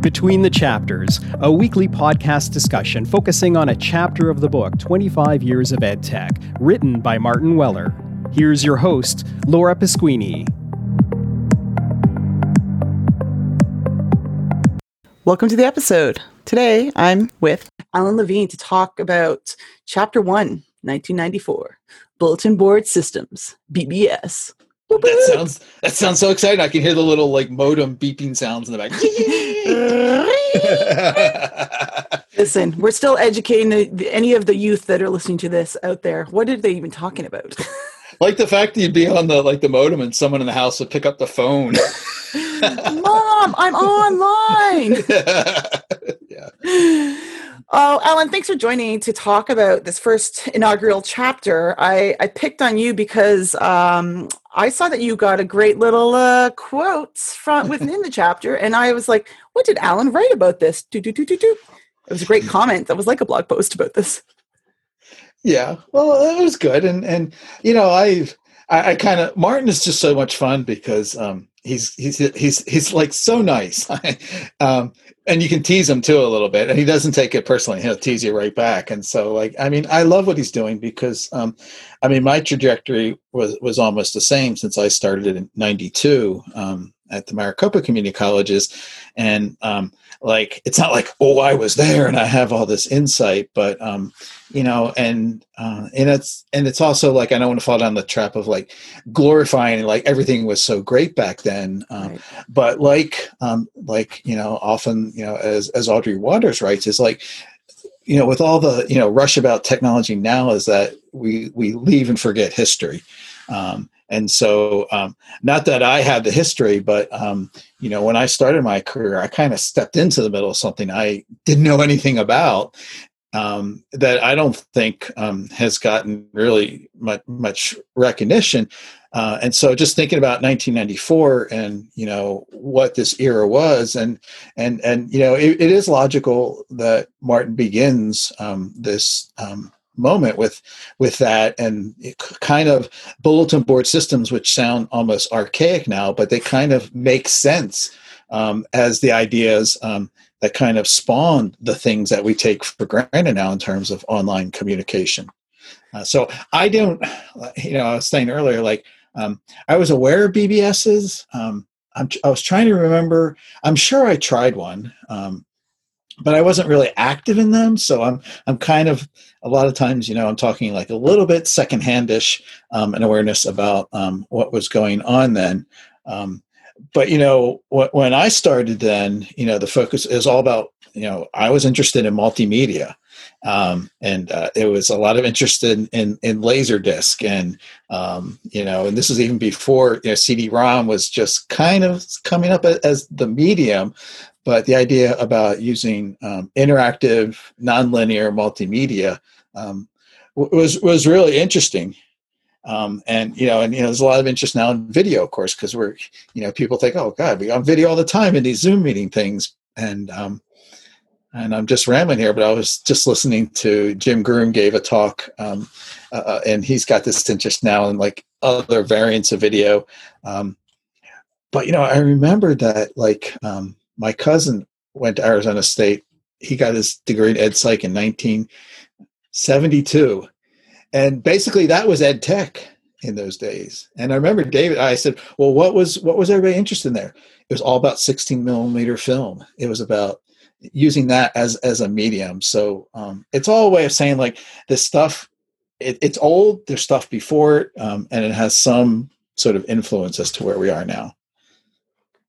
Between the Chapters, a weekly podcast discussion focusing on a chapter of the book 25 Years of Ed Tech, written by Martin Weller. Here's your host, Laura Pasquini. Welcome to the episode. Today I'm with Alan Levine to talk about Chapter 1, 1994 Bulletin Board Systems, BBS. That sounds that sounds so exciting. I can hear the little like modem beeping sounds in the back. Listen, we're still educating the, the, any of the youth that are listening to this out there. What are they even talking about? like the fact that you'd be on the like the modem and someone in the house would pick up the phone. Mom, I'm online. yeah. Oh, Alan, thanks for joining to talk about this first inaugural chapter. I, I picked on you because um, I saw that you got a great little uh, quotes from within the chapter, and I was like, "What did Alan write about this?" Do do do do do. It was a great comment. That was like a blog post about this. Yeah, well, it was good, and and you know, I've I, I kind of Martin is just so much fun because um, he's he's he's he's like so nice. um, and you can tease him too a little bit. And he doesn't take it personally. He'll tease you right back. And so like i mean i love what he's doing because um, i mean my trajectory was was almost the same since i started in 92 um, at the maricopa community colleges and um, like it's not like oh i was there and i have all this insight but um, you know and uh, and it's and it's also like i don't want to fall down the trap of like glorifying like everything was so great back then um, right. but like um, like you know often you know as as audrey watters writes is like you know with all the you know rush about technology now is that we we leave and forget history um, and so, um, not that I had the history, but um, you know, when I started my career, I kind of stepped into the middle of something I didn't know anything about. Um, that I don't think um, has gotten really much, much recognition. Uh, and so, just thinking about 1994 and you know what this era was, and and and you know, it, it is logical that Martin begins um, this um, moment with with that and kind of bulletin board systems which sound almost archaic now but they kind of make sense um, as the ideas um, that kind of spawn the things that we take for granted now in terms of online communication. Uh, so i don't you know i was saying earlier like um, i was aware of bbs's um, i was trying to remember i'm sure i tried one um, but I wasn't really active in them. So I'm I'm kind of a lot of times, you know, I'm talking like a little bit secondhandish um, an awareness about um, what was going on then. Um, but you know, wh- when I started then, you know, the focus is all about you know I was interested in multimedia. Um, and uh, it was a lot of interest in in, in laserdisc, and um, you know, and this was even before you know CD-ROM was just kind of coming up as the medium but the idea about using um, interactive, nonlinear multimedia um, was was really interesting. Um, and you know, and you know, there's a lot of interest now in video, of course, because we're, you know, people think, oh God, we on video all the time in these Zoom meeting things, and um, and I'm just rambling here, but I was just listening to Jim Groom gave a talk, um, uh, uh and he's got this interest now in like other variants of video. Um, but you know, I remember that like um, my cousin went to Arizona State. He got his degree in ed psych in 1972. And basically that was ed tech in those days. And I remember David, I said, well, what was, what was everybody interested in there? It was all about 16 millimeter film. It was about using that as, as a medium. So um, it's all a way of saying like this stuff, it, it's old, there's stuff before it, um, and it has some sort of influence as to where we are now.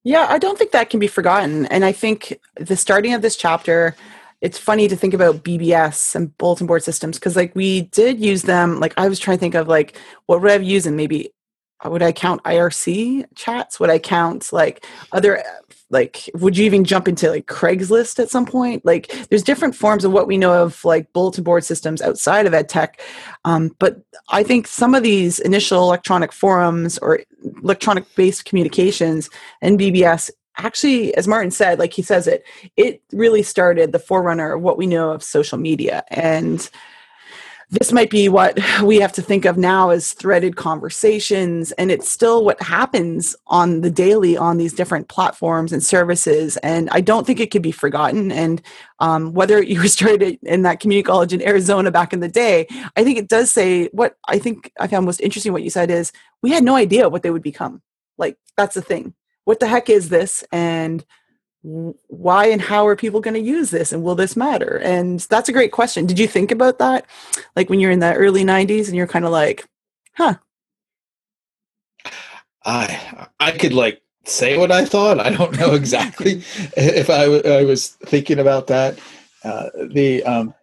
Yeah, I don't think that can be forgotten. And I think the starting of this chapter, it's funny to think about BBS and bulletin board systems because, like, we did use them. Like, I was trying to think of like what would I used, and maybe would I count IRC chats? Would I count like other like would you even jump into like craigslist at some point? Like there's different forms of what we know of like bulletin board systems outside of ed tech um, but i think some of these initial electronic forums or electronic based communications and bbs actually as martin said like he says it it really started the forerunner of what we know of social media. And this might be what we have to think of now as threaded conversations and it's still what happens on the daily on these different platforms and services and i don't think it could be forgotten and um, whether you were started in that community college in arizona back in the day i think it does say what i think i found most interesting what you said is we had no idea what they would become. Like that's the thing. What the heck is this? And why and how are people going to use this and will this matter? And that's a great question. Did you think about that? Like when you're in the early 90s and you're kind of like huh. I i could like say what i thought. I don't know exactly if I, w- I was thinking about that. Uh, the um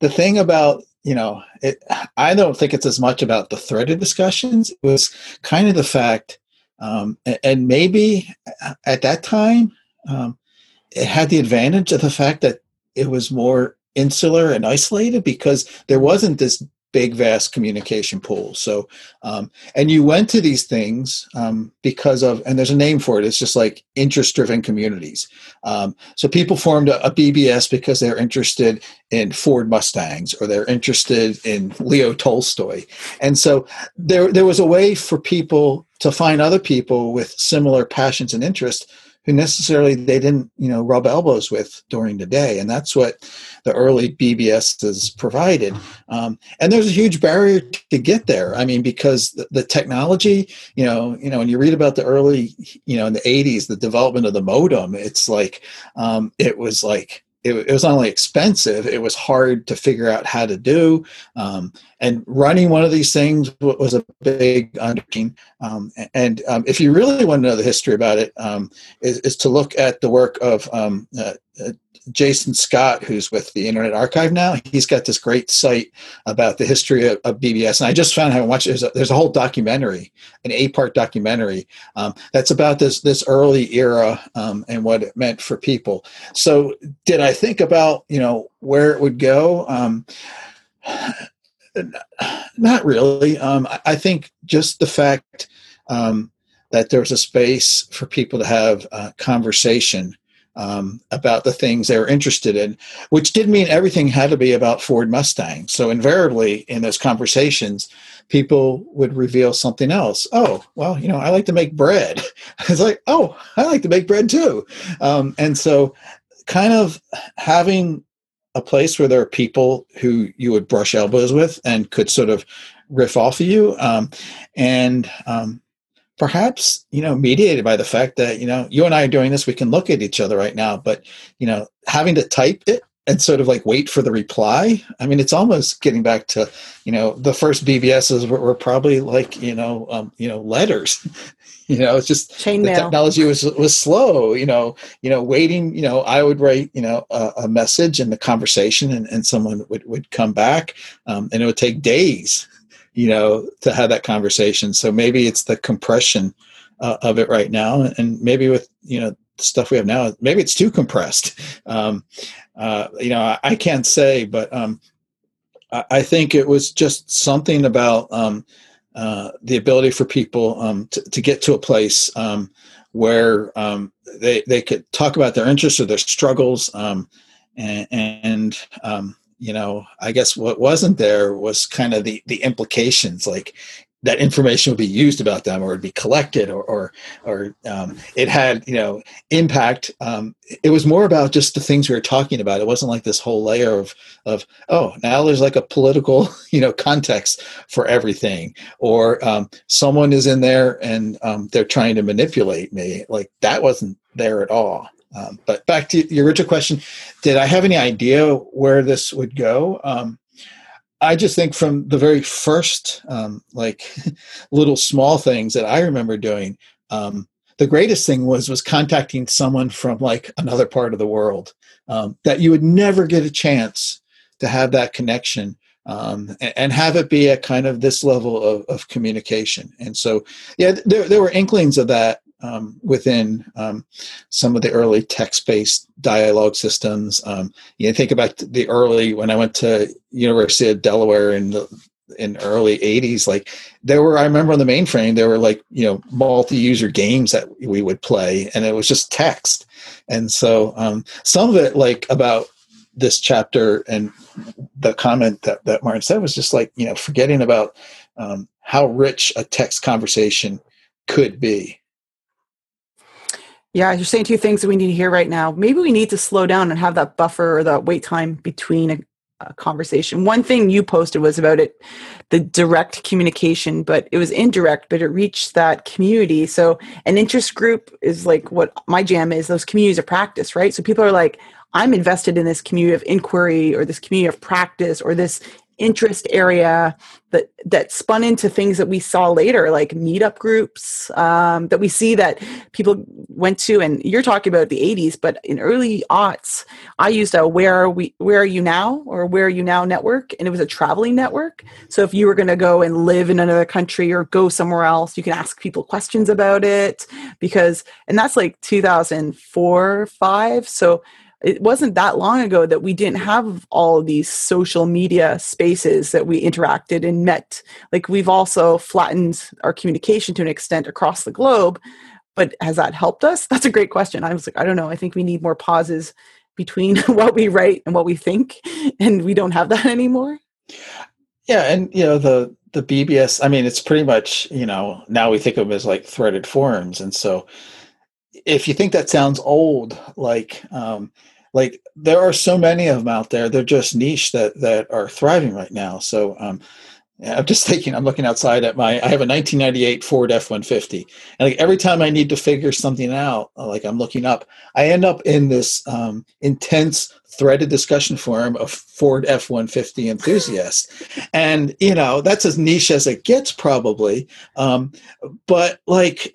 the thing about you know it i don't think it's as much about the threaded discussions. It was kind of the fact um and, and maybe uh, at that time um, it had the advantage of the fact that it was more insular and isolated because there wasn't this big vast communication pool. So um, and you went to these things um, because of and there's a name for it. It's just like interest driven communities. Um, so people formed a, a, bbs because they're interested in ford mustangs or they're interested in leo tolstoy. And so there there was a way for people to find other people with similar passions and interests who necessarily they didn't you know rub elbows with during the day. And that's what the early bbs has provided. Um, and there's a huge barrier to get there. I mean because the, the, technology you know you know when you read about the early you know in the 80s the development of the modem it's like um, it was like it, it, was not only expensive, it was hard to figure out how to do. Um, and running one of these things was a big undertaking. Um, and um, if you really want to know the history about it, um, is, is, to look at the work of um, uh, uh, Jason Scott, who's with the Internet Archive now, he's got this great site about the history of, of BBS. And I just found having watched there's a, there's a whole documentary, an eight-part documentary um, that's about this this early era um, and what it meant for people. So, did I think about you know where it would go? Um, not really. Um, I, I, think just the fact um, that there's a space for people to have uh, conversation um, about the things they were interested in, which did mean everything had to be about Ford Mustang. So invariably in those conversations, people would reveal something else. Oh, well, you know, I like to make bread. it's like, oh, I like to make bread too. Um, and so kind of having a place where there are people who you would brush elbows with and could sort of riff off of you. Um, and um, perhaps you know mediated by the fact that you know you and i are doing this we can look at each other right now but you know having to type it and sort of like wait for the reply i mean it's almost getting back to you know the first bbs's were, were probably like you know um, you know letters you know it's just Chain the mail. technology was was slow you know you know waiting you know i would write you know a, a message and the conversation and, and someone would, would come back um, and it would take days you know, to have that conversation. So maybe it's the compression uh, of it right now, and maybe with you know the stuff we have now, maybe it's too compressed. Um, uh, you know, I, I, can't say, but um, I, I, think it was just something about um, uh, the ability for people um, to, to, get to a place um, where um, they they could talk about their interests or their struggles, and, and you know i guess what wasn't there was kind of the the implications like that information would be used about them or it'd be collected or or, or um, it had you know impact. Um, it was more about just the things we were talking about. It wasn't like this whole layer of of oh now there's like a political you know context for everything or um, someone is in there and um, they're trying to manipulate me. Like that wasn't there at all um, but back to your original question, did I have any idea where this would go? Um, I just think from the very first, um, like little small things that I remember doing, um, the greatest thing was was contacting someone from like another part of the world um, that you would never get a chance to have that connection um, and, have it be at kind of this level of, of communication. And so, yeah, there, there were inklings of that um, within um, some of the early text-based dialogue systems. Um, you know, think about the early when I went to University of Delaware in the in early 80s like there were i remember on the mainframe there were like you know multi-user games that we would play and it was just text and so um, some of it like about this chapter and the comment that, that Martin said was just like, you know, forgetting about um, how rich a text conversation could be. Yeah, you're saying two things that we need to hear right now. Maybe we need to slow down and have that buffer or that wait time between a, a conversation. One thing you posted was about it, the direct communication, but it was indirect, but it reached that community. So an interest group is like what my jam is, those communities of practice, right? So people are like, I'm invested in this community of inquiry or this community of practice or this interest area that that spun into things that we saw later like meetup groups um, that we see that people went to and you're talking about the 80s but in early aughts i used a where are we where are you now? or where are you now network and it was a traveling network. So if you were going to go and live in another country or go somewhere else you can ask people questions about it because and that's like 2004 5 so it wasn't that long ago that we didn't have all these social media spaces that we interacted and met. Like we've also flattened our communication to an extent across the globe. But has that helped us? That's a great question. I was like, I don't know. I think we need more pauses between what we write and what we think, and we don't have that anymore. Yeah, and you know the the BBS. I mean, it's pretty much you know now we think of them as like threaded forums, and so if you think that sounds old, like um, like there are so many of them out there. They're just niche that that are thriving right now. So um, I'm just thinking. I'm looking outside at my. I have a 1998 Ford F150, and like every time I need to figure something out, like I'm looking up, I end up in this um, intense threaded discussion forum of Ford F-150 enthusiasts. and, you know, that's as niche as it gets probably. Um, but like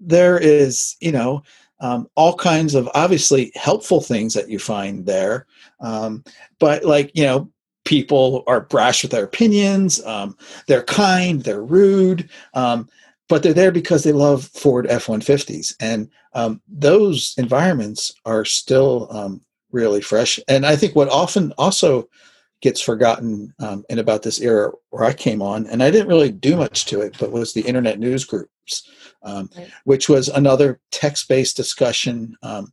there is, you know, um, all kinds of obviously helpful things that you find there. Um, but like, you know, people are brash with their opinions. Um, they're kind, they're rude, um, but they're there because they love Ford F 150s. And um, those environments are still um, really fresh. And I think what often also gets forgotten um, in about this era where I came on, and I didn't really do much to it, but was the internet news groups, um, right. which was another text-based discussion um,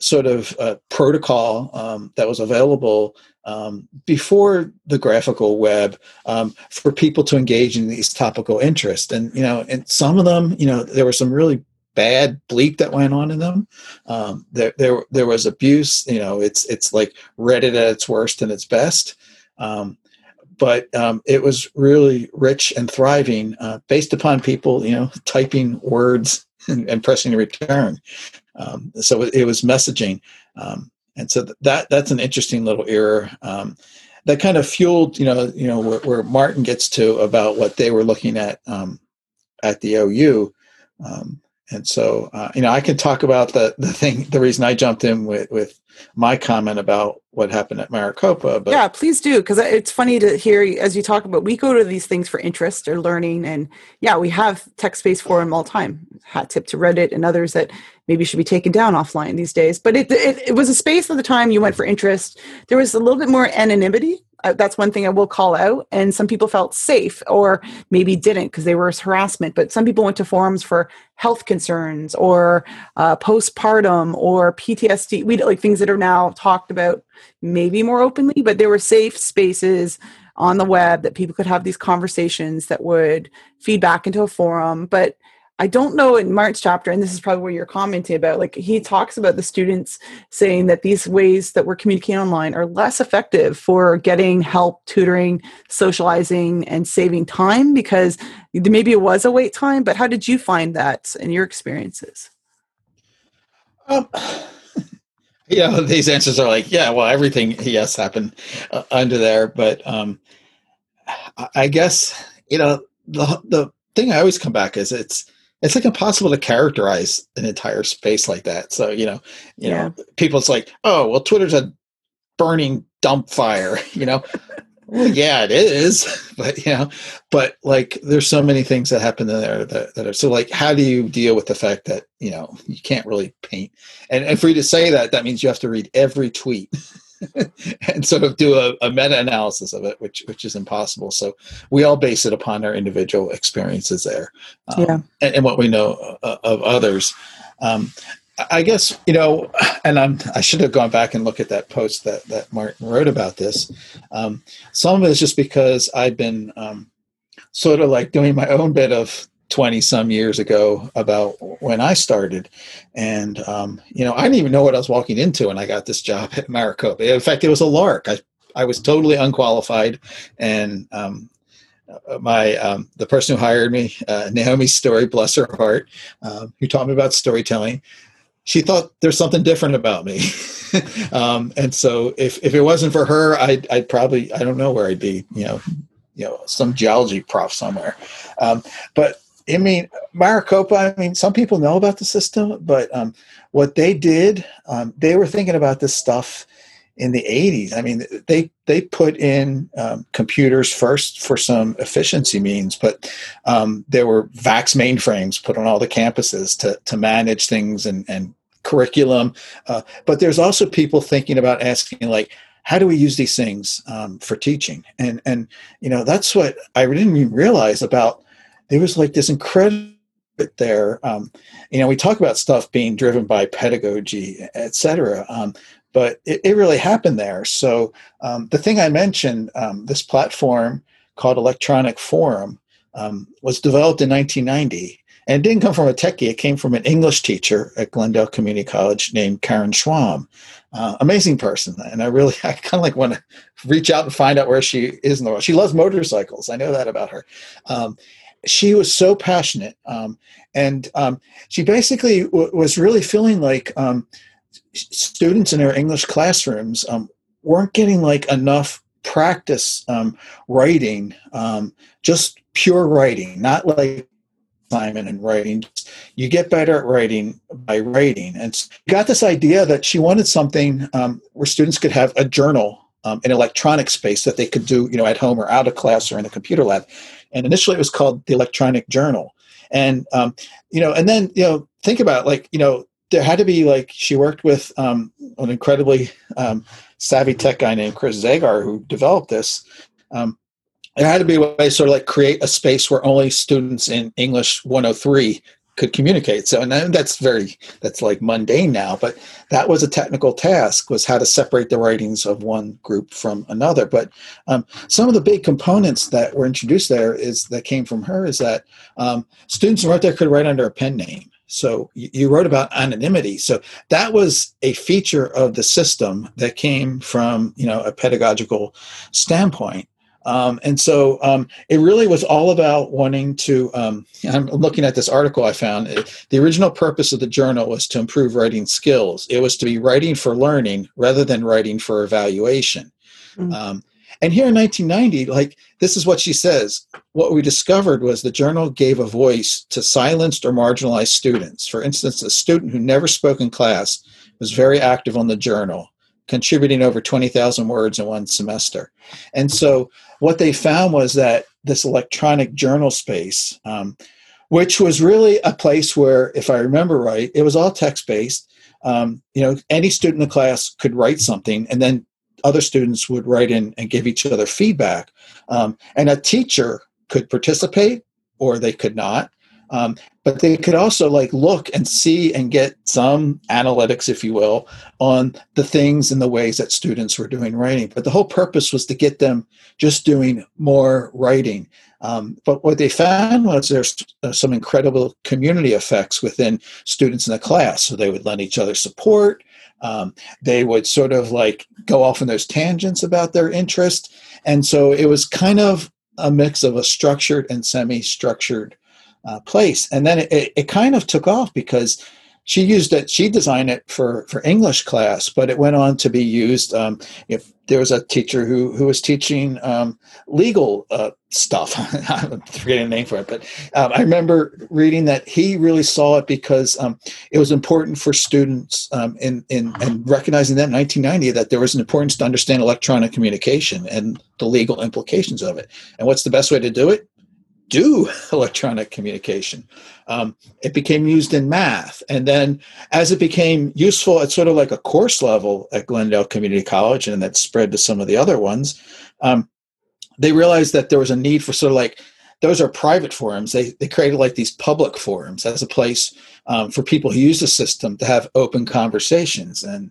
sort of uh, protocol um, that was available um, before the graphical web um, for people to engage in these topical interests. And you know, and some of them, you know, there were some really bad bleak that went on in them. Um, there, there, there was abuse. You know, it's it's like Reddit at its worst and its best. Um, but um, it was really rich and thriving, uh, based upon people, you know, typing words and, and pressing return. Um, so it, it, was messaging, um, and so that that's an interesting little era um, that kind of fueled, you know, you know where, where, Martin gets to about what they were looking at um, at the OU. Um, and so, uh, you know, I can talk about the the thing, the reason I jumped in with with my comment about what happened at Maricopa. But yeah, please do because it's funny to hear as you talk about. We go to these things for interest or learning, and yeah, we have text space for them all time. Hat tip to Reddit and others that maybe should be taken down offline these days. But it, it, it was a space at the time you went for interest. There was a little bit more anonymity that's one thing I will call out. And some people felt safe or maybe didn't because they were harassment. But some people went to forums for health concerns or uh, postpartum or PTSD. We like things that are now talked about maybe more openly, but there were safe spaces on the web that people could have these conversations that would feed back into a forum. But I don't know in Martin's chapter, and this is probably where you're commenting about, like he talks about the students saying that these ways that we're communicating online are less effective for getting help, tutoring, socializing, and saving time because maybe it was a wait time. But how did you find that in your experiences? Um, these answers are like, yeah, well, everything yes happened uh, under there, but um, I guess you know the the thing I always come back is it's it's like impossible to characterize an entire space like that. So, you know, you yeah. know, people's like, oh, well, Twitter's a burning dump fire, you know. well, yeah, it is, but you know, but like, there's so many things that happen in there that, that are so. Like, how do you deal with the fact that you know you can't really paint? And, and for you to say that, that means you have to read every tweet. and sort of do a, a, meta-analysis of it, which which is impossible. So we all base it upon our individual experiences there, um, yeah. and, and, what we know uh, of others. Um, I guess you know, and I'm I should have gone back and looked at that post that that Martin wrote about this. Um, some of it is just because I've been um, sort of like doing my own bit of 20 some years ago about when I started. And, um, you know, I didn't even know what I was walking into when I got this job at Maricopa. In fact, it was a lark. I, I was totally unqualified. And um, uh, my um, the person who hired me, uh, Naomi Story, bless her heart, um, who taught me about storytelling, she thought there's something different about me. um, and so if, if it wasn't for her, I'd, I'd probably, I don't know where I'd be, you know, you know, some geology prof somewhere. Um, but I mean, Maricopa, I mean, some people know about the system, but um, what they did, um, they were thinking about this stuff in the 80s. I mean, they they put in um, computers first for some efficiency means, but um, there were VAX mainframes put on all the campuses to to manage things and and curriculum. Uh, but there's also people thinking about asking like, how do we use these things um, for teaching? And and you know that's what I didn't even realize about. There was like this incredible there. Um, you know, we talk about stuff being driven by pedagogy, et cetera. Um, but it, it, really happened there. So um, the thing I mentioned, um, this platform called Electronic Forum, um, was developed in 1990. And it didn't come from a techie, it came from an English teacher at Glendale Community College named Karen Schwalm. Uh, amazing person. And I really, I kind of like want to reach out and find out where she is in the world. She loves motorcycles. I know that about her. Um, she was so passionate. Um, and um, she basically w- was really feeling like um, students in her English classrooms um, weren't getting like enough practice um, writing, just pure writing, not like assignment and writing. You get better at writing by writing. And got this idea that she wanted something um, where students could have a journal, um, an electronic space that they could do, you know, at home or out of class or in a computer lab. And initially, it was called the Electronic Journal. And um, you know, and then you know, think about like you know, there had to be like she worked with um, an incredibly um, savvy tech guy named Chris Zagar who developed this. Um, there had to be a way sort of like create a space where only students in English 103 could communicate. So, and that's very that's like mundane now, but that was a technical task was how to separate the writings of one group from another. But um, some of the big components that were introduced there is that came from her is that um, students who wrote there could write under a pen name. So you wrote about anonymity. So that was a feature of the system that came from you know a pedagogical standpoint. Um, and so um, it really was all about wanting to. Um, I'm looking at this article I found. The original purpose of the journal was to improve writing skills. It was to be writing for learning rather than writing for evaluation. Mm-hmm. And here in 1990, like this is what she says. What we discovered was the journal gave a voice to silenced or marginalized students. For instance, a student who never spoke in class was very active on the journal, contributing over 20,000 words in one semester. And so what they found was that this electronic journal space, um, which was really a place where, if I remember right, it was all text based. Um, you know, any student in the class could write something and then other students would write in and give each other feedback. Um, and a teacher could participate or they could not. Um, but they could also like look and see and get some analytics, if you will, on the things and the ways that students were doing writing. But the whole purpose was to get them just doing more writing. Um, but what they found was there's uh, some incredible community effects within students in the class. So they would lend each other support. Um, they would sort of like go off in those tangents about their interest. And so it was kind of a mix of a structured and semi structured uh, place. And then it, it kind of took off because she used it she designed it for for english class but it went on to be used um, if there was a teacher who who was teaching um, legal uh, stuff. I'm forgetting the name for it but um, i remember reading that he really saw it because um, it was important for students um, in, in and recognizing that in 1990 that there was an importance to understand electronic communication and the legal implications of it. And what's the best way to do it do electronic communication. Um, it became used in math. And then as it became useful at sort of like a course level at Glendale Community College, and that spread to some of the other ones, um, they realized that there was a need for sort of like those are private forums. They they created like these public forums as a place um, for people who use the system to have open conversations and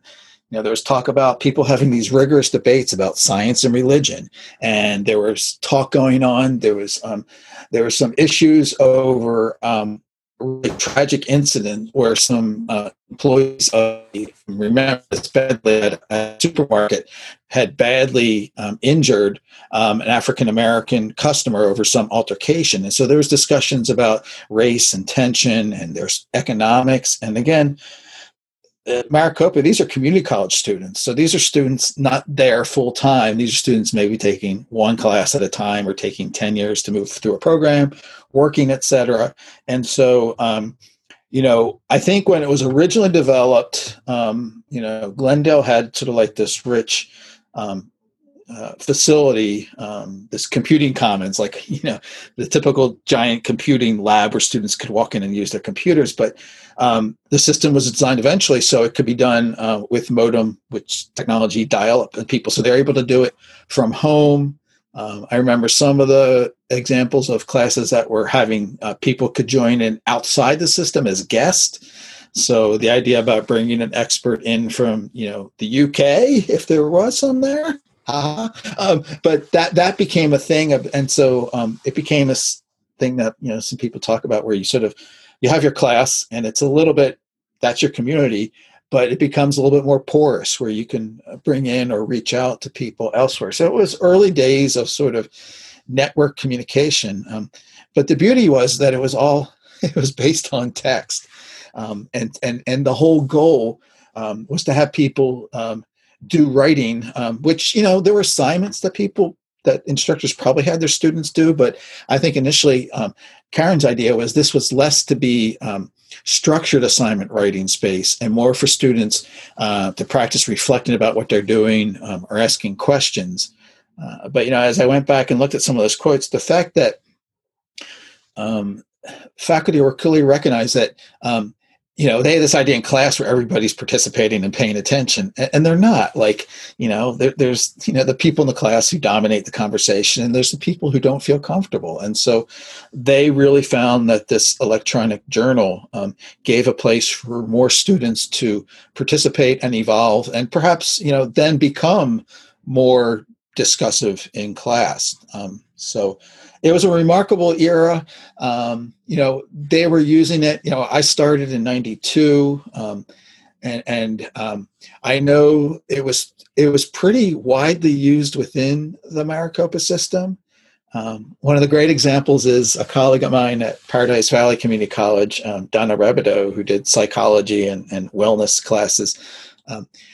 you know there was talk about people having these rigorous debates about science and religion and there was talk going on. There was um, there were some issues over um, really tragic incident where some uh, employees of remember this badly at a supermarket had badly um, injured um, an African American customer over some altercation, and so there was discussions about race and tension, and there's economics, and again Maricopa, these are community college students. So these are students not there full time. These are students maybe taking one class at a time or taking 10 years to move through a program, working, etc. And so, um, you know, I think when it was originally developed, um, you know, Glendale had sort of like this rich um, uh, facility, um, this computing commons, like you know the typical giant computing lab where students could walk in and use their computers. But um, the system was designed eventually so it could be done uh, with modem, which technology dial-up, and people so they're able to do it from home. Um, I remember some of the examples of classes that were having uh, people could join in outside the system as guests. So the idea about bringing an expert in from you know the UK, if there was some there, um, but that that became a thing of, and so um, it became a thing that you know some people talk about where you sort of you have your class and it's a little bit that's your community but it becomes a little bit more porous where you can uh, bring in or reach out to people elsewhere. So it was early days of sort of network communication um, but the beauty was that it was all it was based on text um, and and and the whole goal um, was to have people um, do writing, um, which you know there were assignments that people that instructors probably had their students do, but I think initially um, Karen's idea was this was less to be um, structured assignment writing space and more for students uh, to practice reflecting about what they're doing um, or asking questions. Uh, but you know, as I went back and looked at some of those quotes, the fact that um, faculty were clearly recognized that um, you know they have this idea in class where everybody's participating and paying attention and, they're not. Like you know there, there's you know the people in the class who dominate the conversation and there's the people who don't feel comfortable. And so they really found that this electronic journal um, gave a place for more students to participate and evolve and perhaps you know then become more discussive in class. Um, so it was a remarkable era. Um, you know, they were using it. You know, I started in '92, um, and and um, I know it was it was pretty widely used within the Maricopa system. Um, one of the great examples is a colleague of mine at Paradise Valley Community College, um, Donna Rebido, who did psychology and, and wellness classes.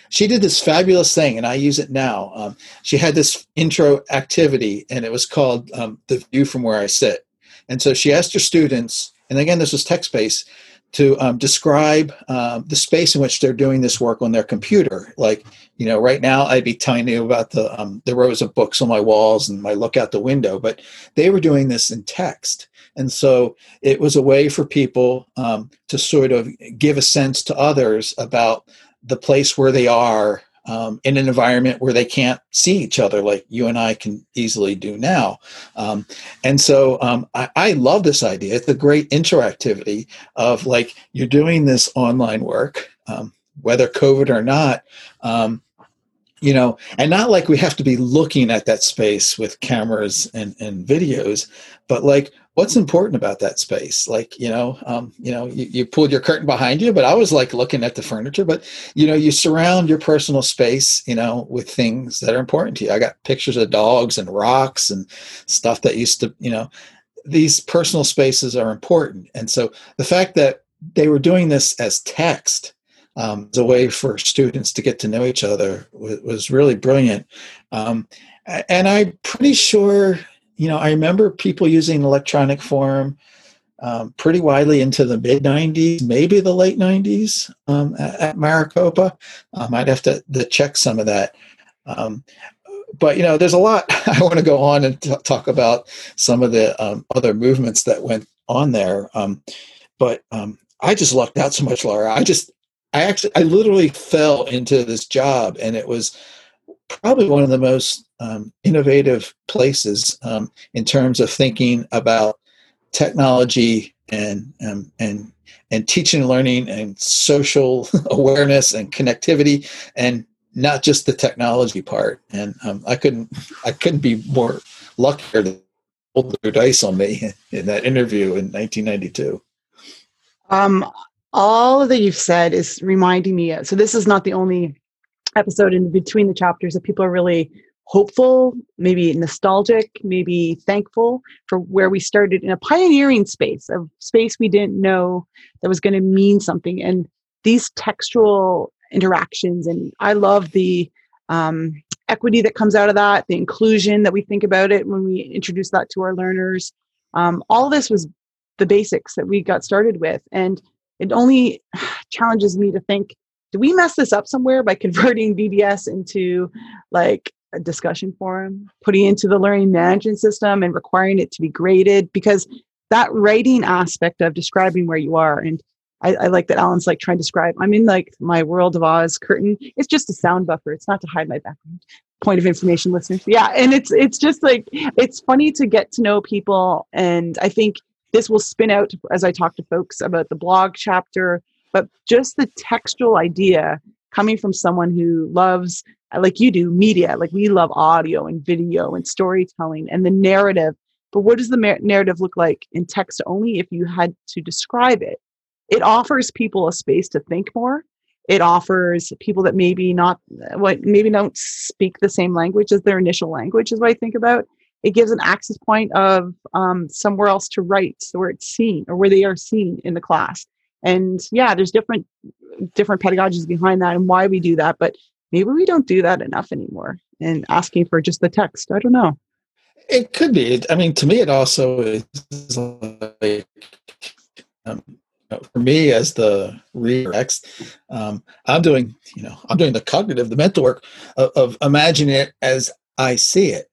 She did this fabulous thing, and I use it now. Um, she had this intro activity, and it was called um, The View from Where I Sit. And so she asked her students, and again, this was text based, to um, describe um, the space in which they're doing this work on their computer. Like, you know, right now I'd be telling you about the um, the rows of books on my walls and my look out the window, but they were doing this in text. And so it was a way for people um, to sort of give a sense to others about the place where they are um, in an environment where they can't see each other like you and I can easily do now. Um, and so um, I, I, love this idea. It's a great interactivity of like you're doing this online work, um, whether COVID or not. Um, you know, and not like we have to be looking at that space with cameras and, and videos, but like what's important about that space? Like you know um, you know you, you, pulled your curtain behind you but i was like looking at the furniture but you know you surround your personal space you know with things that are important to you. I got pictures of dogs and rocks and stuff that used to you know these personal spaces are important. And so the fact that they were doing this as text um, as a way for students to get to know each other was, was really brilliant. Um, and i'm pretty sure you know, I remember people using electronic forum um, pretty widely into the mid 90s, maybe the late 90s um, at, at, Maricopa. Um, I'd have to, to, check some of that. Um, but, you know, there's a lot. I want to go on and t- talk about some of the um, other movements that went on there. Um, but I just lucked out so much, Laura. I just, I actually, I literally fell into this job and it was probably one of the most um, innovative places um, in terms of thinking about technology and um, and and teaching and learning and social awareness and connectivity and not just the technology part. And um, I couldn't I couldn't be more luckier to hold their dice on me in that interview in 1992. Um, all that you've said is reminding me. of, So this is not the only episode in between the chapters that people are really hopeful, maybe nostalgic, maybe thankful for where we started in a pioneering space, a space we didn't know that was going to mean something. And these textual interactions, and I love the um, equity that comes out of that, the inclusion that we think about it when we introduce that to our learners. Um, all this was the basics that we got started with. And it only challenges me to think do we mess this up somewhere by converting BBS into like discussion forum, putting into the learning management system and requiring it to be graded? Because that writing aspect of describing where you are and I, I, like that Alan's like trying to describe. I'm in like my world of Oz curtain. It's just a sound buffer. It's not to hide my background. Point of information, listeners. Yeah, and it's it's just like it's funny to get to know people, and I think this will spin out as I talk to folks about the blog chapter. But just the textual idea coming from someone who loves, like you do, media. Like we love audio and video and storytelling and the narrative. But what does the narrative look like in text only if you had to describe it? it offers people a space to think more it offers people that maybe not what maybe don't speak the same language as their initial language is what i think about it gives an access point of um, somewhere else to write so where it's seen or where they are seen in the class and yeah there's different different pedagogies behind that and why we do that but maybe we don't do that enough anymore and asking for just the text. I don't know. It could be. I mean to me it also is like um, for me as the reader um, i'm doing you know i'm doing the cognitive the mental work of, of imagining it as i see it.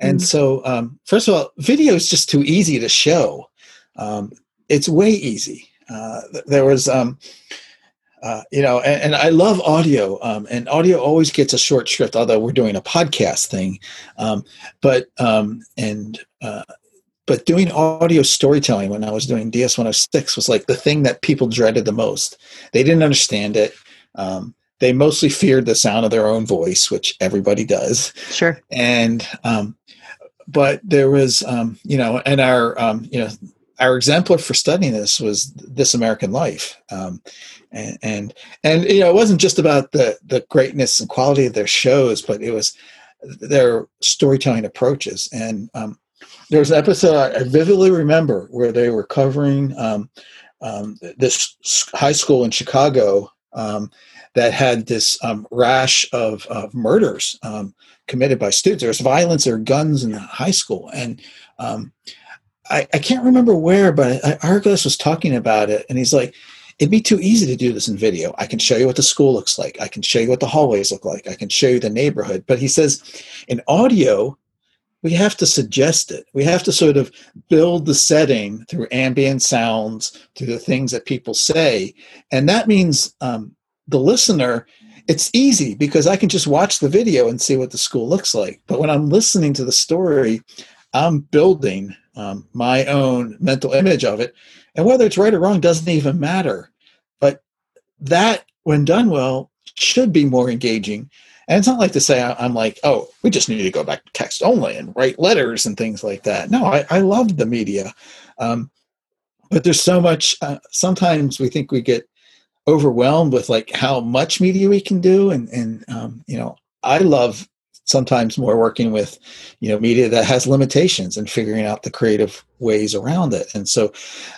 And mm-hmm. so um, first of all video is just too easy to show. Um, it's way easy uh, there was um, uh, you know and, and, i love audio um, and audio always gets a short shrift although we're doing a podcast thing um, but and uh, but doing audio storytelling when I was doing DS 106 was like the thing that people dreaded the most. They didn't understand it. Um, they mostly feared the sound of their own voice, which everybody does. Sure. And, um, but there was, um, you know, and our, um, you know, our exemplar for studying this was This American Life. Um, and, and, and, you know, it wasn't just about the, the greatness and quality of their shows, but it was their storytelling approaches. And, um, there was an episode I vividly remember where they were covering um, um, this high school in Chicago um, that had this um, rash of, of murders committed by students. There was violence or guns in the high school, and I, I, can't remember where, but Ira Glass was talking about it, and he's like. It'd be too easy to do this in video. I can show you what the school looks like. I can show you what the hallways look like. I can show you the neighborhood. But he says in audio, we have to suggest it. We have to sort of build the setting through ambient sounds, through the things that people say. And that means um, the listener, it's easy because I can just watch the video and see what the school looks like. But when I'm listening to the story, I'm building um, my own mental image of it. And whether it's right or wrong doesn't even matter. But that, when done well, should be more engaging and it's not like to say I'm like, oh, we just need to go back to text only and write letters and things like that. No, I, I love the media. Um, but there's so much, uh, sometimes we think we get overwhelmed with like how much media we can do. And, and um, you know, I love sometimes more working with you know media that has limitations and figuring out the creative ways around it. And so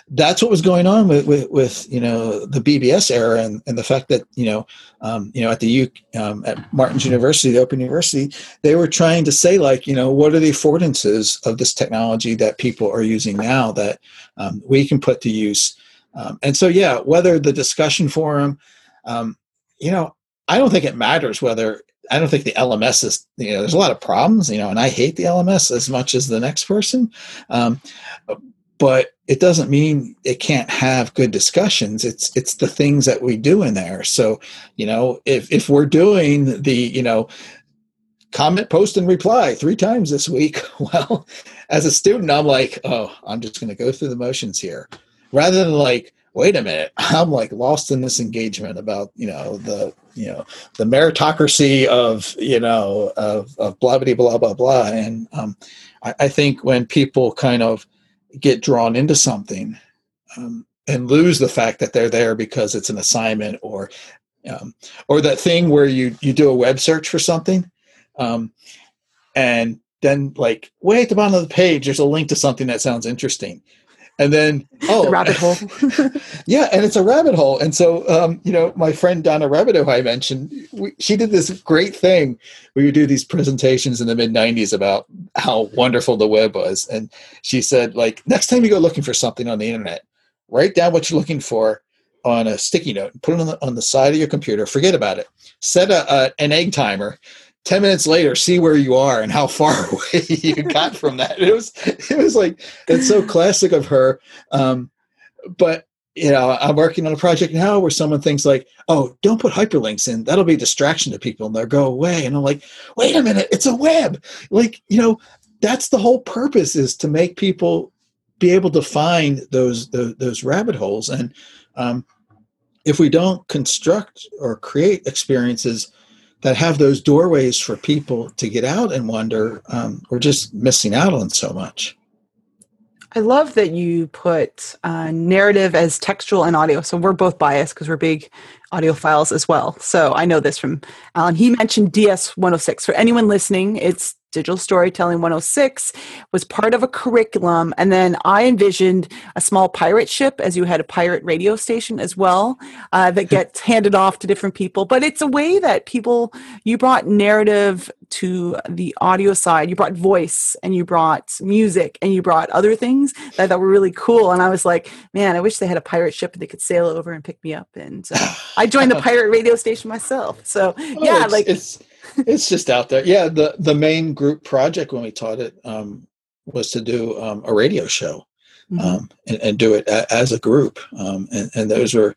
that's what was going on with with, with you know the bbs era and, and the fact that you know um, you know at the U, um, at martin's university the open university they were trying to say like you know what are the affordances of this technology that people are using now that um, we can put to use? Um, and so yeah whether the discussion forum um, you know I don't think it matters whether I don't think the LMS is, you know, there's a lot of problems, you know, and I hate the LMS as much as the next person. Um, but it doesn't mean it can't have good discussions. It's it's the things that we do in there. So, you know, if if we're doing the, you know, comment, post, and reply three times this week. Well, as a student, I'm like, oh, I'm just going to go through the motions here, rather than like, wait a minute, I'm like lost in this engagement about you know the you know the meritocracy of you know of, of blah blah blah blah blah. And um, I, I think when people kind of get drawn into something. Um, and lose the fact that they're there because it's an assignment or um, or that thing where you you do a web search for something um, and then like way at the bottom of the page there's a link to something that sounds interesting and then oh the rabbit hole. Yeah and it's a rabbit hole. And so um, you know my friend donna rebido i mentioned we, she did this great thing. We would do these presentations in the mid 90s about how wonderful the web was. And she said like next time you go looking for something on the internet write down what you're looking for on a sticky note and put it on the, on the side of your computer. Forget about it. Set a, a an egg timer 10 minutes later see where you are and how far away you got from that. It was it was like it's so classic of her. Um, but you know i'm working on a project now where someone thinks like oh don't put hyperlinks in. That'll be a distraction to people and they'll go away. And i'm like wait a minute. It's a web. Like you know that's the whole purpose is to make people be able to find those those, those rabbit holes. And um, if we don't construct or create experiences that have those doorways for people to get out and wonder, um, we're just missing out on so much. I love that you put uh, narrative as textual and audio. So we're both biased because we're big audiophiles as well. So I know this from Alan. He mentioned DS 106. For anyone listening, it's Digital Storytelling 106 was part of a curriculum. And then I envisioned a small pirate ship, as you had a pirate radio station as well, uh, that gets handed off to different people. But it's a way that people, you brought narrative to the audio side, you brought voice and you brought music and you brought other things that, that were really cool. And I was like, man, I wish they had a pirate ship and they could sail over and pick me up. And uh, I joined the pirate radio station myself. So, yeah, it's, like. It's- it's just out there. Yeah, the the main group project when we taught it um, was to do um, a radio show mm-hmm. um, and, and, do it a, as a group, um, and, and, those were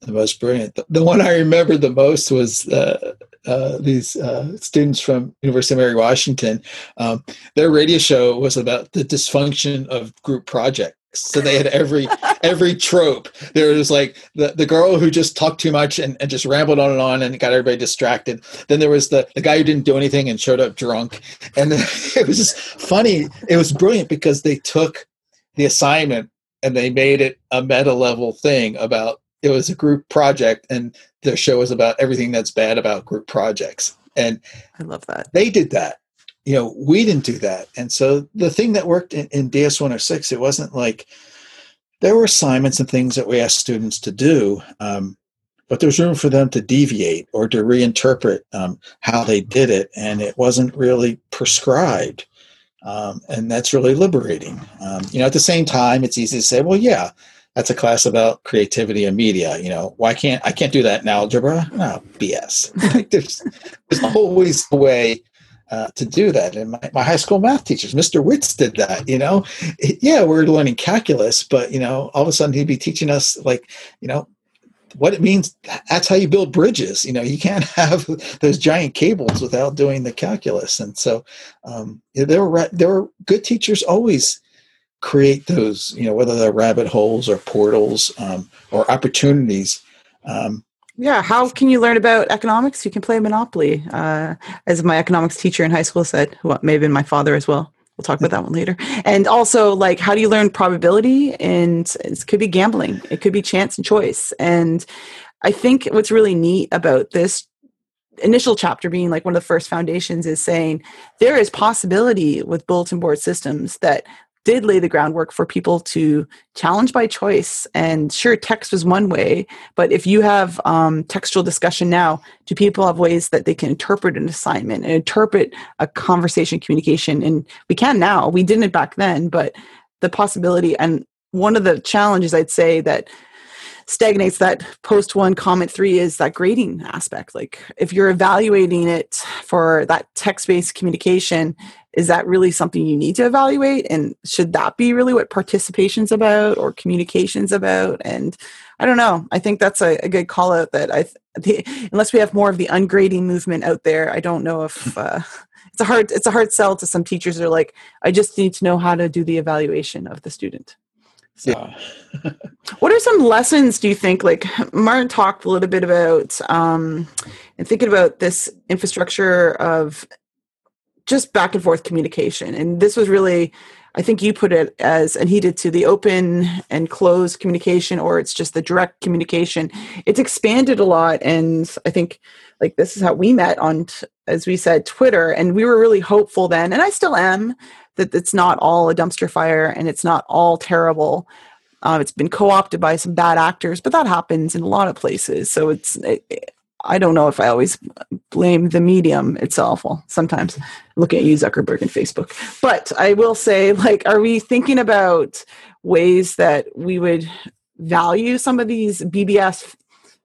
the most brilliant. The, the one I remember the most was uh, uh, these uh, students from University of Mary Washington. Um, their radio show was about the dysfunction of group project so they had every every trope. There was like the, the girl who just talked too much and, and just rambled on and on and got everybody distracted. Then there was the, the guy who didn't do anything and showed up drunk. And it was just funny. It was brilliant because they took the assignment and they made it a meta level thing about it was a group project and the show was about everything that's bad about group projects. And i love that. they did that you know, we didn't do that. And so the thing that worked in, in DS 106, it wasn't like there were assignments and things that we asked students to do, um, but there's room for them to deviate or to reinterpret um, how they did it. And it wasn't really prescribed. Um, and that's really liberating. Um, you know, at the same time, it's easy to say, well, yeah, that's a class about creativity and media. You know, why can't I can't do that in algebra? No, BS. there's, there's always a way uh, to do that. And my, my high school math teachers, Mr. Witz did that, you know, yeah, we're learning calculus, but, you know, all of a sudden he'd be teaching us like, you know, what it means. That's how you build bridges. You know, you can't have those giant cables without doing the calculus. And so um, there were, there were good teachers always create those, you know, whether they're rabbit holes or portals um, or opportunities um, yeah, how can you learn about economics? You can play Monopoly, uh, as my economics teacher in high school said, who may have been my father as well. We'll talk about that one later. And also, like, how do you learn probability? And it could be gambling, it could be chance and choice. And I think what's really neat about this initial chapter being like one of the first foundations is saying there is possibility with bulletin board systems that did lay the groundwork for people to challenge by choice. And sure, text was one way, but if you have um, textual discussion now, do people have ways that they can interpret an assignment and interpret a conversation communication? And we can now. We didn't back then, but the possibility and one of the challenges I'd say that stagnates that post one comment three is that grading aspect like if you're evaluating it for that text-based communication is that really something you need to evaluate and should that be really what participation's about or communication's about and I don't know. I think that's a, a good call out that I, the, unless we have more of the ungrading movement out there, I don't know if uh, it's a hard it's a hard sell to some teachers. Are like, I just need to know how to do the evaluation of the student. So, yeah. what are some lessons do you think? Like Martin talked a little bit about, um, and thinking about this infrastructure of just back and forth communication, and this was really I think you put it as, and he did too, the open and closed communication, or it's just the direct communication. It's expanded a lot. And I think like this is how we met on, as we said, Twitter. And we were really hopeful then, and I still am, that it's not all a dumpster fire and it's not all terrible. Uh, it's been co-opted by some bad actors, but that happens in a lot of places. So it's, it, I don't know if I always blame the medium itself. Well, sometimes looking at you, Zuckerberg and Facebook. But I will say, like, are we thinking about ways that we would value some of these BBS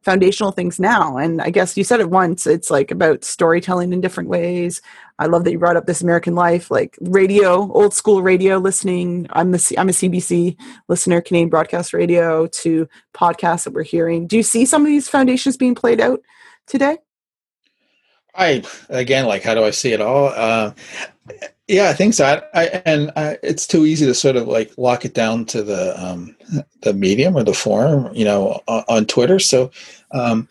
foundational things now? And I guess you said it once. It's like about storytelling in different ways. I love that you brought up this American Life, like radio, old school radio listening. I'm the I'm a CBC listener, Canadian Broadcast Radio, to podcasts that we're hearing. Do you see some of these foundations being played out today? I again, like, how do I see it all? Uh, yeah, I think so. I, I and I, it's too easy to sort of like lock it down to the um, the medium or the forum, you know, on, on Twitter. So um,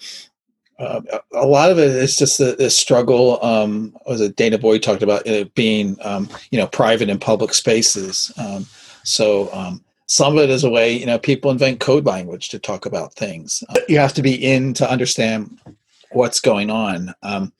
uh, a lot of it is just the, the struggle. Um, was it danah boyd talked about it being, um, you know, private and public spaces. Um, so um, some of it is a way, you know, people invent code language to talk about things. Uh, you have to be in to understand what's going on. Um,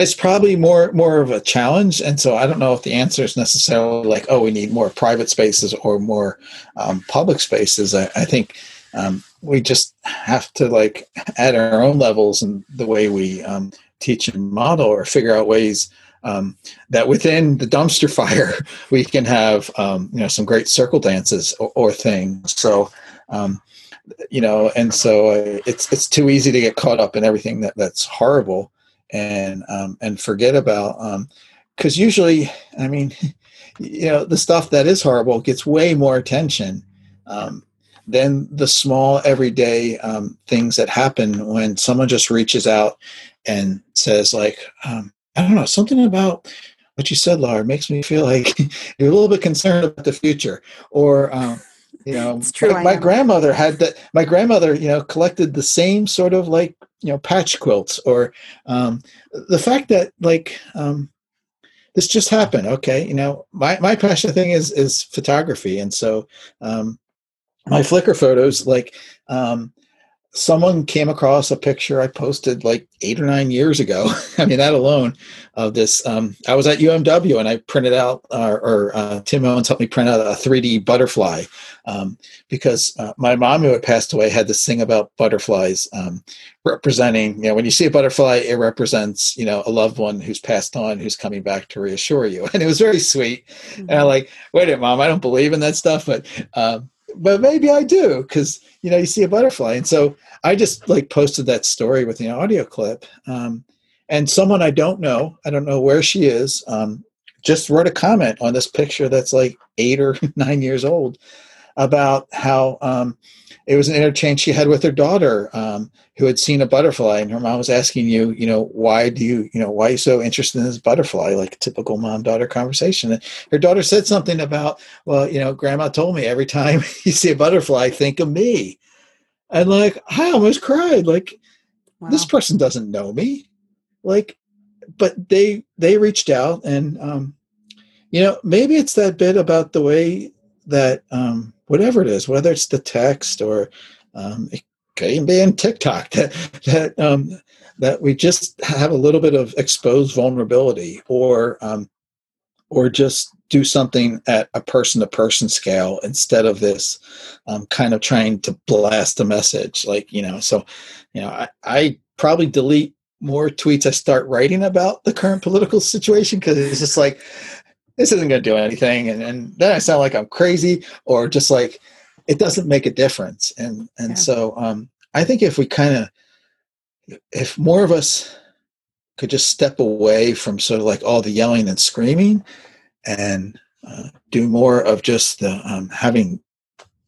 it's probably more more of a challenge, and so I don't know if the answer is necessarily like, oh, we need more private spaces or more um, public spaces. I, I think um, we just have to like at our own levels and the way we um, teach and model, or figure out ways um, that within the dumpster fire we can have um, you know some great circle dances or, or things. So um, you know, and so uh, it's it's too easy to get caught up in everything that that's horrible and um, and forget about because um, usually, I mean, you know, the stuff that is horrible gets way more attention um, than the small everyday um, things that happen when someone just reaches out and says like, um, I don't know, something about what you said, Laura, makes me feel like you're a little bit concerned about the future, or um, you know it's true, my, my grandmother had that my grandmother you know collected the same sort of like you know patch quilts or um, the fact that like um, this just happened okay? You know my, my passion thing is is photography. And so um, my flickr photos like um, someone came across a picture I posted like eight or nine years ago. I mean, that alone of this. Um, I was at UMW and I printed out, uh, or uh, Tim Owens helped me print out a 3D butterfly um, because uh, my mom, who had passed away, had this thing about butterflies um, representing. You know, when you see a butterfly, it represents you know a loved one who's passed on, who's coming back to reassure you, and it was very sweet. Mm-hmm. And I'm like, wait a minute, mom, I don't believe in that stuff, but. Um, but maybe I do because you know you see a butterfly, and so I just like posted that story with the audio clip, um, and someone I don't know, I don't know where she is, um, just wrote a comment on this picture that's like eight or nine years old about how um, it was an interchange she had with her daughter um, who had seen a butterfly and her mom was asking you you know why do you you know why are you so interested in this butterfly? Like a typical mom daughter conversation. And her daughter said something about well you know grandma told me every time you see a butterfly think of me. And like i almost cried. Like wow. this person doesn't know me. Like but they they reached out and um you know maybe it's that bit about the way that um whatever it is, whether it's the text or um, it can be in TikTok, that that um, that we just have a little bit of exposed vulnerability, or um, or just do something at a person to person scale instead of this um, kind of trying to blast a message, like you know. So, you know, I, I probably delete more tweets I start writing about the current political situation because it's just like this isn't going to do anything and, and then i sound like i'm crazy or just like it doesn't make a difference and and yeah. so um, i think if we kind of if more of us could just step away from sort of like all the yelling and screaming and uh, do more of just the um, having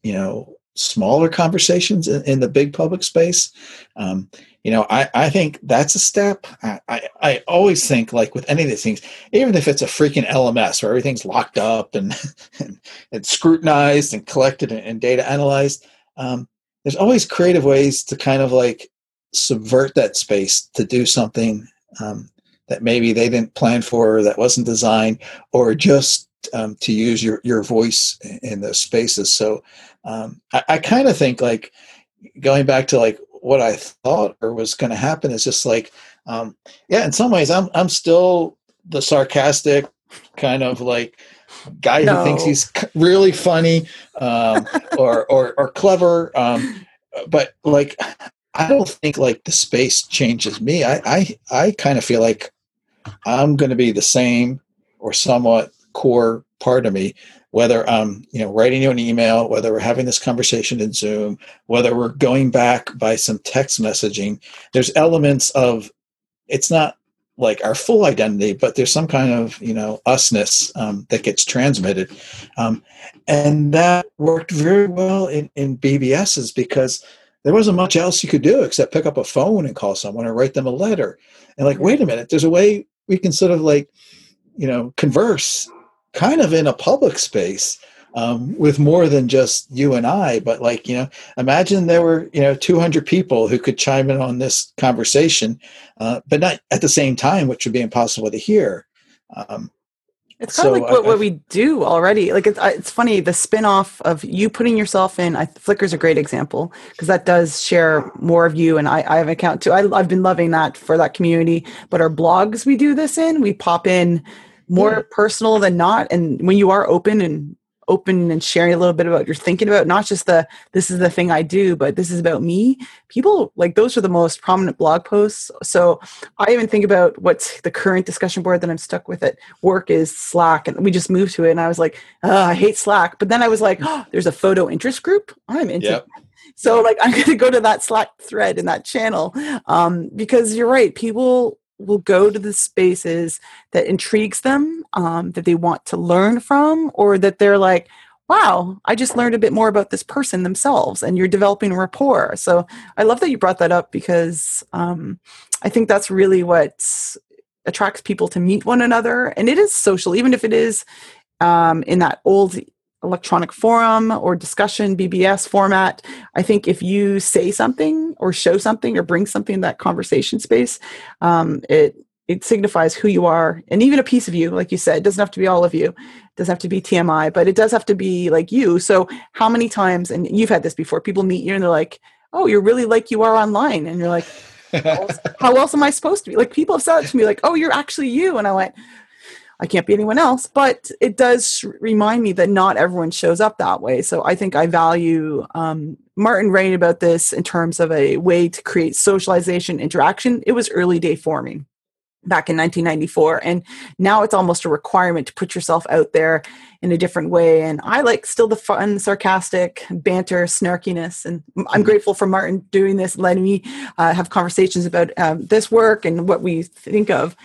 you know smaller conversations in, in the big public space. Um, you know, I, I think that's a step. I, I, I, always think like with any of these things, even if it's a freaking LMS where everything's locked up and, and, and scrutinized and collected and, and data analyzed, um, there's always creative ways to kind of like subvert that space to do something um, that maybe they didn't plan for or that wasn't designed or just um, to use your, your voice in those spaces. So um, I, I kind of think like going back to like what I thought or was going to happen is just like, um, yeah, in some ways, I'm I'm still the sarcastic kind of like guy no. who thinks he's really funny um, or, or or clever. Um, but like, I don't think like the space changes me. I I I kind of feel like I'm going to be the same or somewhat core part of me whether I'm you know writing you an email, whether we're having this conversation in Zoom, whether we're going back by some text messaging, there's elements of it's not like our full identity, but there's some kind of you know usness um, that gets transmitted, um, and that worked very well in, in BBSs because there wasn't much else you could do except pick up a phone and call someone or write them a letter, and like wait a minute, there's a way we can sort of like you know converse kind of in a public space um, with more than just you and I. But like, you know, imagine there were, you know, 200 people who could chime in on this conversation, uh, but not at the same time, which would be impossible to hear. Um, it's kind so of like what, I, what we do already. Like it's it's funny the spin-off of you putting yourself in. I, Flickr's a great example because that does share more of you, and I, I have an account too. I, I've been loving that for that community. But our blogs we do this in, we pop in more yeah. personal than not. And when you are open and open and sharing a little bit about you're thinking about not just the this is the thing i do but this is about me people like those are the most prominent blog posts. So i even think about what's the current discussion board that i'm stuck with at work is slack. And we just moved to it and i was like oh, i hate slack. But then i was like oh, there's a photo interest group? I'm into yep. so like i'm going to go to that slack thread in that channel um, because you're right people will go to the spaces that intrigues them um, that they want to learn from or that they're like wow i just learned a bit more about this person themselves and you're developing rapport. So i love that you brought that up because um, i think that's really what attracts people to meet one another and it is social even if it is um, in that old electronic forum or discussion BBS format. I think if you say something or show something or bring something in that conversation space, um, it it signifies who you are. And even a piece of you like you said it doesn't have to be all of you. It doesn't have to be tmi but it does have to be like you. So how many times and you've had this before people meet you and they're like oh you're really like you are online. And you're like how else am i supposed to be? Like people have said it to me like oh you're actually you. And i went I can't be anyone else. But it does remind me that not everyone shows up that way. So I think I value um, Martin writing about this in terms of a way to create socialization, interaction. It was early day forming back in 1994 and now it's almost a requirement to put yourself out there in a different way and i like still the fun sarcastic banter snarkiness and i'm mm-hmm. grateful for martin doing this letting me uh, have conversations about um, this work and what we think of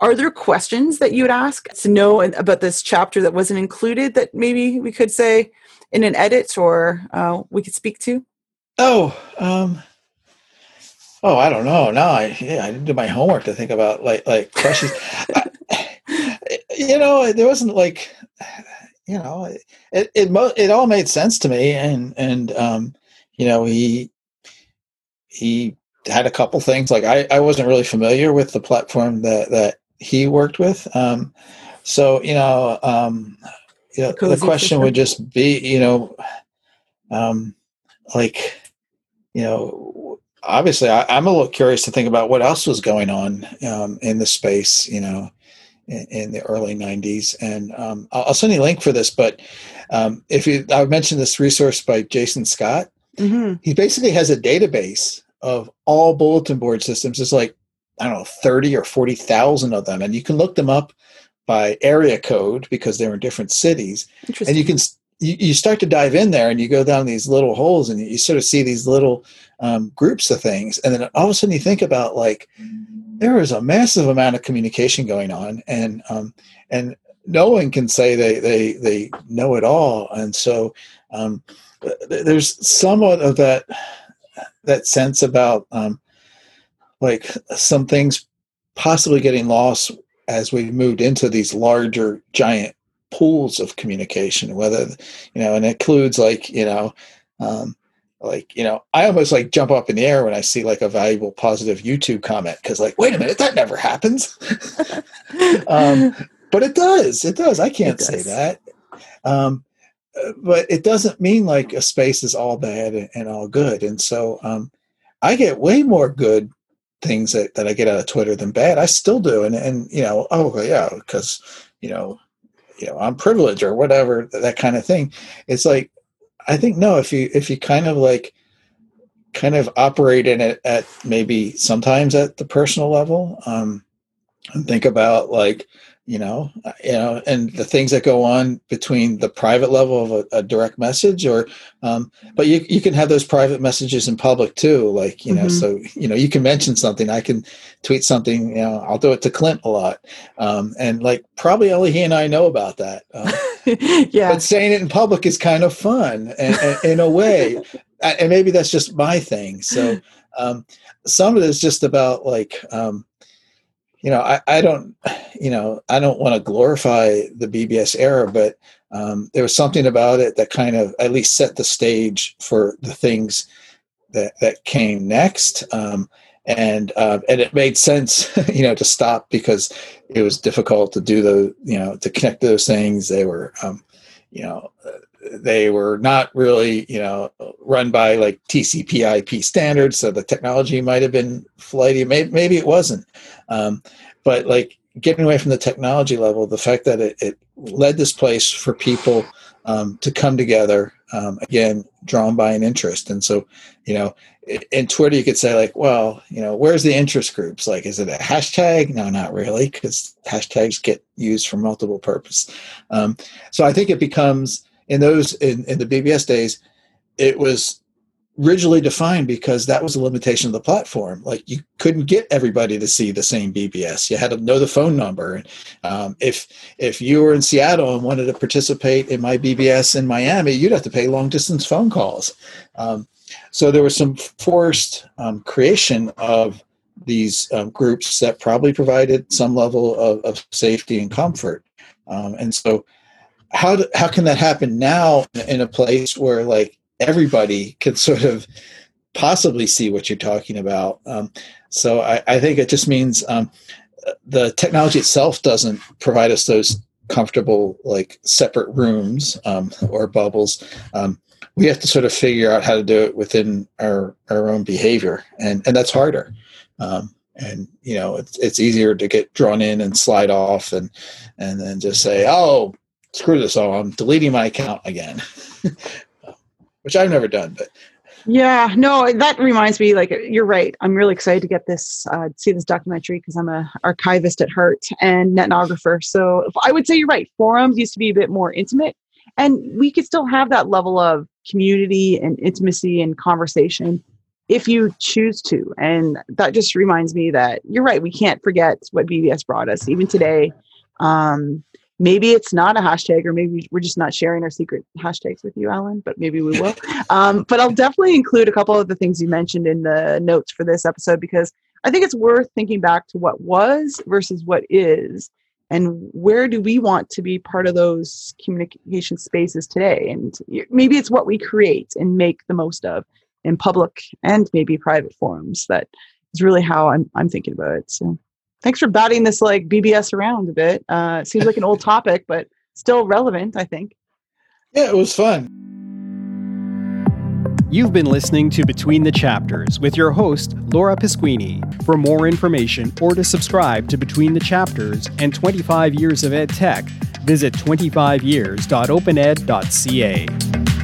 are there questions that you would ask to know about this chapter that wasn't included that maybe we could say in an edit or uh, we could speak to? Oh, um, oh, I don't know. No, I yeah, I didn't do my homework to think about like like questions. I, you know, there wasn't like, you know, it it it all made sense to me, and and um, you know, he he had a couple things like I, I wasn't really familiar with the platform that that he worked with. Um, so you know, um, you know the question would just be, you know, um, like, you know, obviously I, am a little curious to think about what else was going on um, in the space, you know, in, in the early '90s. And um, I'll, I'll, send you a link for this, but um, if you, I mentioned this resource by Jason Scott. Mm-hmm. He basically has a database of all bulletin board systems. It's like I don't know, 30 or 40,000 of them. And you can look them up by area code because they're in different cities. And you can, you, you start to dive in there and you go down these little holes and you sort of see these little um, groups of things. And then all of a sudden you think about like, there is a massive amount of communication going on and, um, and no one can say they, they, they know it all. And so, um, there's somewhat of that that sense about um, like some things possibly getting lost as we moved into these larger giant pools of communication whether you know and it includes like you know um, like you know i almost like jump up in the air when i see like a valuable positive youtube comment because like wait a minute that never happens. Um, but it does it does i can't say that. Um, but it doesn't mean like a space is all bad and, and all good and so um, i get way more good things that, that i get out of twitter than bad i still do and and you know oh yeah because you know you know i'm privileged or whatever that kind of thing it's like I think no. If you if you kind of like kind of operate in it at maybe sometimes at the personal level, um, and think about like you know uh, you know and the things that go on between the private level of a, a direct message or um, but you, you can have those private messages in public too like you know mm-hmm. so you know you can mention something i can tweet something you know i'll do it to clint a lot um, and like probably only he and i know about that um, yeah but saying it in public is kind of fun and, and in a way and maybe that's just my thing so um, some of it is just about like um, you know, I, I don't, you know, I don't want to glorify the BBS era, but um, there was something about it that kind of at least set the stage for the things that that came next. Um, and uh, and it made sense, you know, to stop because it was difficult to do the, you know, to connect those things. They were, um, you know, they were not really, you know, run by like TCP/IP standards, so the technology might have been flighty. Maybe, maybe it wasn't, um, but like getting away from the technology level, the fact that it, it led this place for people um, to come together um, again, drawn by an interest, and so you know, in Twitter you could say like, well, you know, where's the interest groups? Like, is it a hashtag? No, not really, because hashtags get used for multiple purpose. Um, so I think it becomes in those in, in the BBS days, it was rigidly defined because that was a limitation of the platform. Like you couldn't get everybody to see the same BBS. You had to know the phone number. Um, if if you were in Seattle and wanted to participate in my BBS in Miami, you'd have to pay long distance phone calls. Um, so there was some forced um, creation of these um, groups that probably provided some level of, of safety and comfort. Um, and so how do, how can that happen now in a place where like everybody can sort of possibly see what you're talking about? Um, so I, I, think it just means um, the technology itself doesn't provide us those comfortable like separate rooms um, or bubbles. Um, we have to sort of figure out how to do it within our our own behavior, and and that's harder um, and you know it's it's easier to get drawn in and slide off and and then just say oh screw this all i'm deleting my account again which i've never done but yeah no that reminds me like you're right. I'm really excited to get this uh, see this documentary because i'm a archivist at heart and netnographer. So i would say you're right forums used to be a bit more intimate and we could still have that level of community and intimacy and conversation if you choose to and that just reminds me that you're right we can't forget what bbs brought us even today. Um, maybe it's not a hashtag or maybe we're just not sharing our secret hashtags with you alan but maybe we will. Um, but i'll definitely include a couple of the things you mentioned in the notes for this episode because i think it's worth thinking back to what was versus what is and where do we want to be part of those communication spaces today? And maybe it's what we create and make the most of in public and maybe private forums. That is really how i'm, I'm thinking about it so thanks for batting this like BBS around a bit. Uh, it seems like an old topic, but still relevant, I think. Yeah, it was fun. You've been listening to Between the Chapters with your host, Laura Pasquini. For more information or to subscribe to Between the Chapters and 25 Years of Ed Tech, visit 25years.opened.ca.